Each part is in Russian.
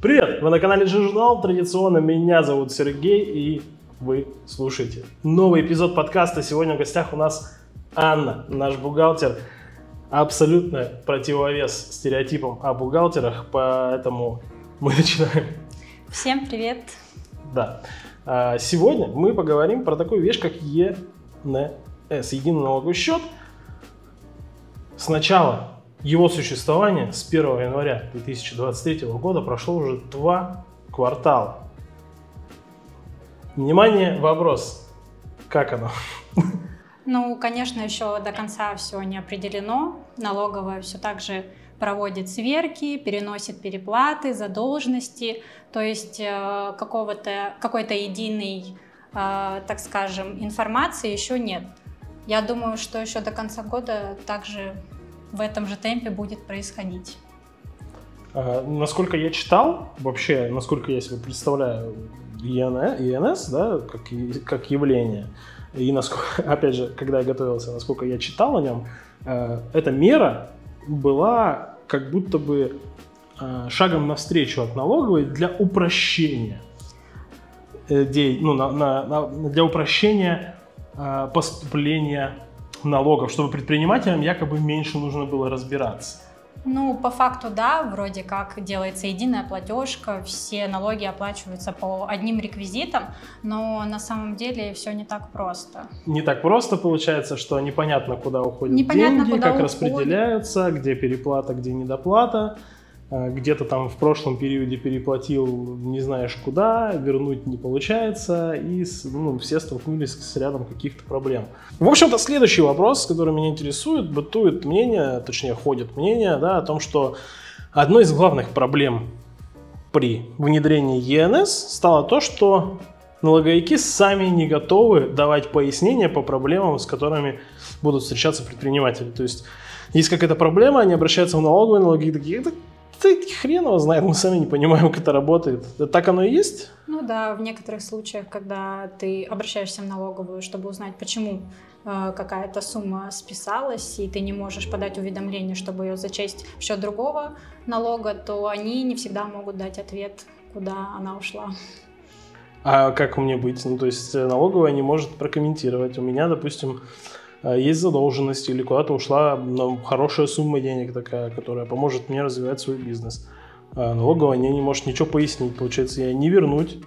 Привет! Вы на канале Журнал. Традиционно меня зовут Сергей и вы слушаете новый эпизод подкаста. Сегодня в гостях у нас Анна, наш бухгалтер. Абсолютно противовес стереотипам о бухгалтерах, поэтому мы начинаем. Всем привет! Да. А, сегодня мы поговорим про такую вещь, как ЕНС, единый налоговый счет. Сначала его существование с 1 января 2023 года прошло уже два квартала. Внимание, вопрос. Как оно? Ну, конечно, еще до конца все не определено. Налоговая все так же проводит сверки, переносит переплаты, задолженности, то есть э, какого-то, какой-то единой, э, так скажем, информации еще нет. Я думаю, что еще до конца года также в этом же темпе будет происходить. А, насколько я читал, вообще, насколько я себе представляю ИНС, да, как, как явление, и насколько, опять же, когда я готовился, насколько я читал о нем, э, эта мера была как будто бы э, шагом навстречу от налоговой для упрощения э, ну, на, на, на, для упрощения поступления налогов, чтобы предпринимателям якобы меньше нужно было разбираться. Ну, по факту, да, вроде как делается единая платежка, все налоги оплачиваются по одним реквизитам, но на самом деле все не так просто. Не так просто получается, что непонятно, куда уходят непонятно, деньги, куда как уходят. распределяются, где переплата, где недоплата. А, где-то там в прошлом периоде переплатил не знаешь куда, вернуть не получается, и ну, все столкнулись с рядом каких-то проблем. В общем-то, следующий вопрос, который меня интересует, бытует мнение, точнее, ходит мнение, да, о том, что одной из главных проблем при внедрении ЕНС стало то, что налоговики сами не готовы давать пояснения по проблемам, с которыми будут встречаться предприниматели. То есть есть какая-то проблема, они обращаются в налоговые, налоговики такие, да хрен его знает, мы сами не понимаем, как это работает. Так оно и есть? Ну да, в некоторых случаях, когда ты обращаешься в налоговую, чтобы узнать, почему э, какая-то сумма списалась, и ты не можешь подать уведомление, чтобы ее зачесть в счет другого налога, то они не всегда могут дать ответ, куда она ушла. А как мне быть? Ну, то есть э, налоговая не может прокомментировать. У меня, допустим, есть задолженность или куда-то ушла ну, хорошая сумма денег такая, которая поможет мне развивать свой бизнес. А налоговая не, не может ничего пояснить. Получается, я не вернуть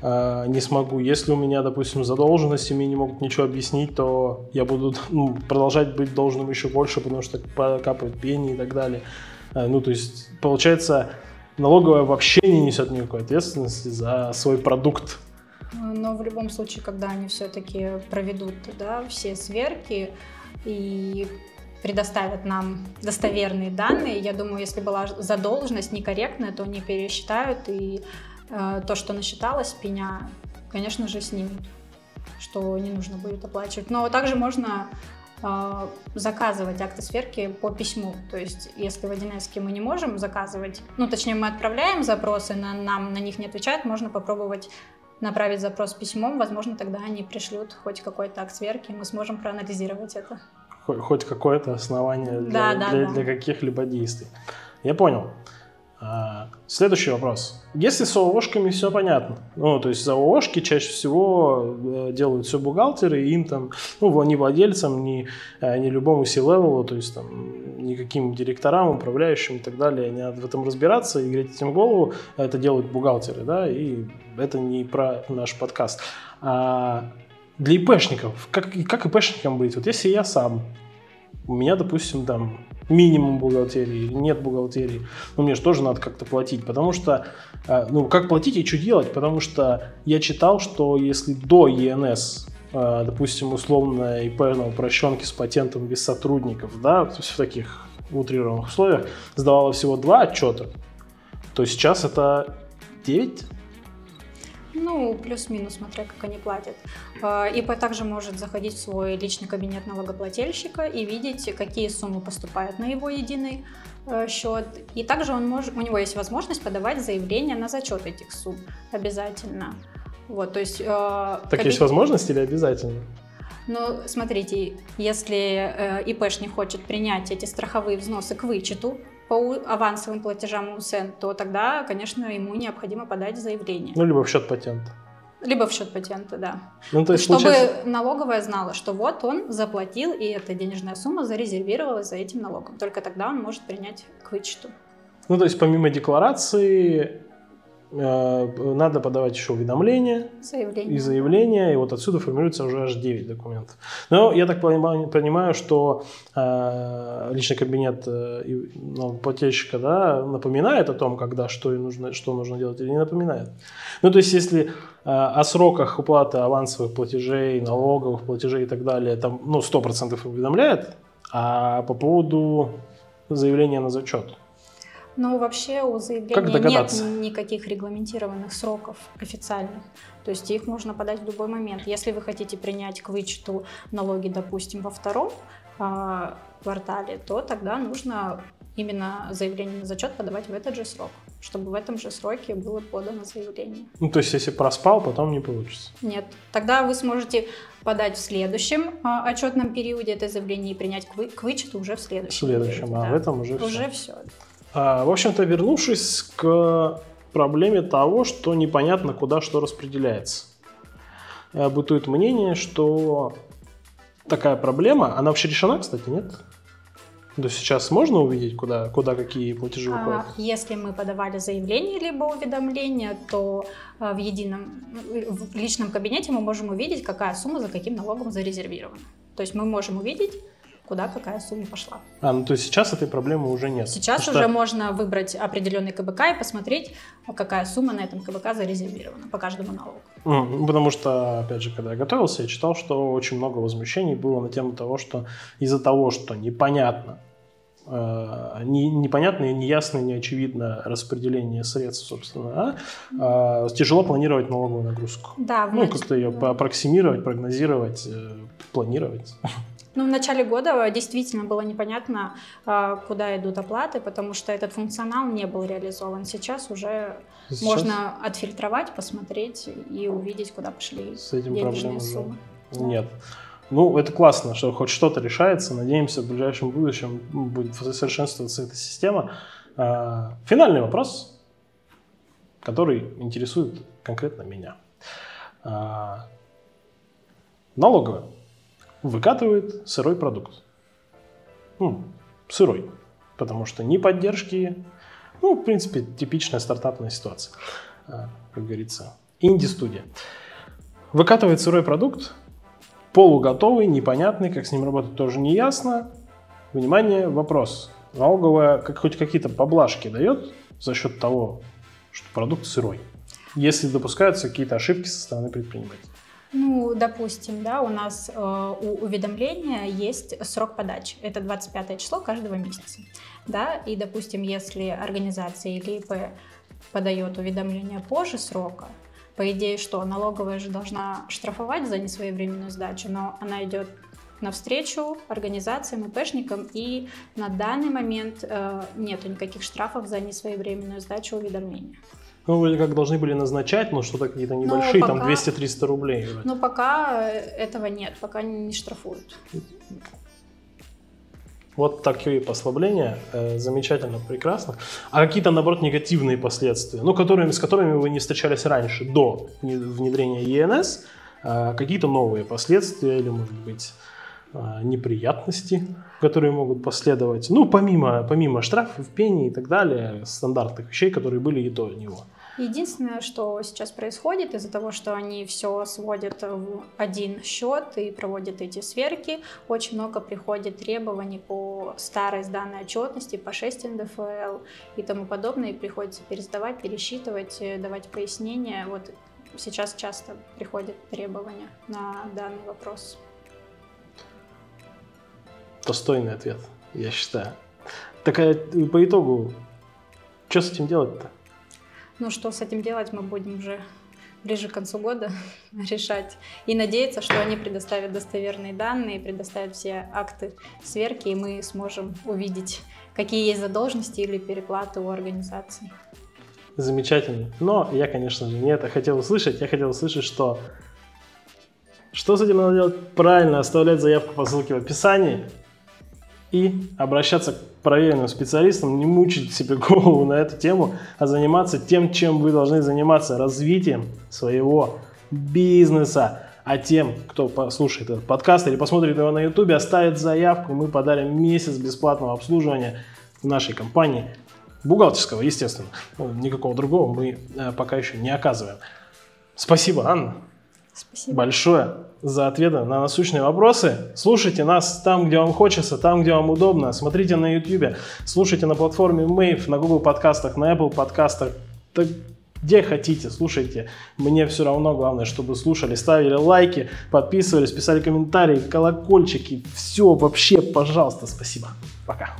а, не смогу. Если у меня, допустим, задолженности, мне не могут ничего объяснить, то я буду ну, продолжать быть должным еще больше, потому что капают пени и так далее. Ну, то есть, получается, налоговая вообще не несет никакой ответственности за свой продукт но в любом случае, когда они все-таки проведут да, все сверки и предоставят нам достоверные данные, я думаю, если была задолженность некорректная, то они пересчитают, и э, то, что насчиталось пеня, конечно же, снимут, что не нужно будет оплачивать. Но также можно э, заказывать акты сверки по письму. То есть, если в 1С мы не можем заказывать, ну, точнее, мы отправляем запросы, на, нам на них не отвечают, можно попробовать направить запрос письмом, возможно, тогда они пришлют хоть какой-то акт сверки, и мы сможем проанализировать это. Хоть какое-то основание для, да, да, для, да. для каких-либо действий. Я понял. А, следующий вопрос. Если с ООшками все понятно, ну, то есть за ООшки чаще всего э, делают все бухгалтеры, им там, ну, ни владельцам, ни, э, ни любому C-левелу, то есть там никаким директорам, управляющим и так далее, не надо в этом разбираться и греть этим голову, это делают бухгалтеры, да, и это не про наш подкаст. А для ИПшников, как, как ИПшникам быть? Вот если я сам, у меня, допустим, там минимум бухгалтерии, нет бухгалтерии, но мне же тоже надо как-то платить, потому что, э, ну, как платить и что делать, потому что я читал, что если до ЕНС допустим, условно ИП на упрощенке с патентом без сотрудников, да, в таких утрированных условиях, сдавала всего два отчета, то сейчас это 9 ну, плюс-минус, смотря как они платят. А, ИП также может заходить в свой личный кабинет налогоплательщика и видеть, какие суммы поступают на его единый э, счет. И также он может, у него есть возможность подавать заявление на зачет этих сумм обязательно. Вот, то есть... Э, так кабинет... есть возможность или обязательно? Ну, смотрите, если э, ИПшник хочет принять эти страховые взносы к вычету, по авансовым платежам УСН, то тогда, конечно, ему необходимо подать заявление. Ну, либо в счет патента. Либо в счет патента, да. Ну, то есть, Чтобы получается... налоговая знала, что вот он заплатил, и эта денежная сумма зарезервировалась за этим налогом. Только тогда он может принять к вычету. Ну, то есть помимо декларации надо подавать еще уведомление заявление. и заявление, и вот отсюда формируется уже аж 9 документов. Но я так понимаю, что э, личный кабинет э, плательщика да, напоминает о том, когда что, нужно, что нужно делать, или не напоминает. Ну, то есть если о сроках уплаты авансовых платежей, налоговых платежей и так далее, там, ну, 100% уведомляет, а по поводу заявления на зачет. Ну, вообще у заявления нет никаких регламентированных сроков официальных. То есть их можно подать в любой момент. Если вы хотите принять к вычету налоги, допустим, во втором э, квартале, то тогда нужно именно заявление на зачет подавать в этот же срок, чтобы в этом же сроке было подано заявление. Ну, то есть, если проспал, потом не получится? Нет. Тогда вы сможете подать в следующем а, отчетном периоде это заявление и принять к, вы, к вычету уже в следующем. В следующем, периоде, а да. в этом уже, уже все. А, в общем-то, вернувшись к проблеме того, что непонятно, куда что распределяется. Э, бытует мнение, что такая проблема, она вообще решена, кстати, нет? То сейчас можно увидеть, куда, куда какие платежи а, выходят? А, если мы подавали заявление либо уведомление, то а, в едином в личном кабинете мы можем увидеть, какая сумма за каким налогом зарезервирована. То есть мы можем увидеть, куда какая сумма пошла. А, ну то есть сейчас этой проблемы уже нет? Сейчас Потому уже что... можно выбрать определенный КБК и посмотреть, какая сумма на этом КБК зарезервирована по каждому налогу. Mm, потому что, опять же, когда я готовился, я читал, что очень много возмущений было на тему того, что из-за того, что непонятно, э, не, непонятно и неясно, неочевидно распределение средств, собственно, а, э, тяжело планировать налоговую нагрузку. Да, ну, как-то ее да. аппроксимировать, прогнозировать, э, планировать. Ну, в начале года действительно было непонятно, а, куда идут оплаты, потому что этот функционал не был реализован. Сейчас уже Сейчас? можно отфильтровать, посмотреть и увидеть, куда пошли С этим денежные суммы. Уже нет. Ну, это классно, что хоть что-то решается. Надеемся, в ближайшем будущем будет совершенствоваться эта система. А, финальный вопрос, который интересует конкретно меня. А, налоговая выкатывает сырой продукт. Ну, сырой. Потому что ни поддержки, ну, в принципе, типичная стартапная ситуация, а, как говорится. Инди-студия. Выкатывает сырой продукт, полуготовый, непонятный, как с ним работать тоже не ясно. Внимание, вопрос. Налоговая как, хоть какие-то поблажки дает за счет того, что продукт сырой, если допускаются какие-то ошибки со стороны предпринимателя. Ну, допустим, да, у нас э, у уведомления есть срок подачи. Это 25 число каждого месяца. Да, и, допустим, если организация или ИП подает уведомление позже срока, по идее, что налоговая же должна штрафовать за несвоевременную сдачу, но она идет навстречу организациям, ИПшникам, и на данный момент э, нету никаких штрафов за несвоевременную сдачу уведомления. Ну, вроде как должны были назначать, но что-то какие-то ну, небольшие, пока, там 200-300 рублей. Ну, пока этого нет, пока не штрафуют. Вот такие послабления, э, замечательно, прекрасно. А какие-то, наоборот, негативные последствия, ну, которыми, с которыми вы не встречались раньше, до внедрения ЕНС, э, какие-то новые последствия или, может быть, э, неприятности, которые могут последовать, ну, помимо, помимо штрафов, пений и так далее, стандартных вещей, которые были и до него. Единственное, что сейчас происходит из-за того, что они все сводят в один счет и проводят эти сверки, очень много приходит требований по старой сданной отчетности, по 6 НДФЛ и тому подобное, и приходится пересдавать, пересчитывать, э, давать пояснения. Вот сейчас часто приходят требования на данный вопрос. Достойный ответ, я считаю. Такая по итогу, что с этим делать-то? Ну, что с этим делать, мы будем уже ближе к концу года решать. И надеяться, что они предоставят достоверные данные, предоставят все акты сверки, и мы сможем увидеть, какие есть задолженности или переплаты у организации. Замечательно. Но я, конечно же, не это хотел услышать. Я хотел услышать, что что с этим надо делать правильно, оставлять заявку по ссылке в описании, и обращаться к проверенным специалистам, не мучить себе голову на эту тему, а заниматься тем, чем вы должны заниматься, развитием своего бизнеса. А тем, кто послушает этот подкаст или посмотрит его на YouTube, оставит заявку, мы подарим месяц бесплатного обслуживания в нашей компании. Бухгалтерского, естественно. Ну, никакого другого мы э, пока еще не оказываем. Спасибо, Анна. Спасибо. Большое за ответы на насущные вопросы. Слушайте нас там, где вам хочется, там, где вам удобно. Смотрите на YouTube, слушайте на платформе Mave, на Google подкастах, на Apple подкастах. Да где хотите, слушайте. Мне все равно, главное, чтобы слушали, ставили лайки, подписывались, писали комментарии, колокольчики. Все вообще, пожалуйста, спасибо. Пока.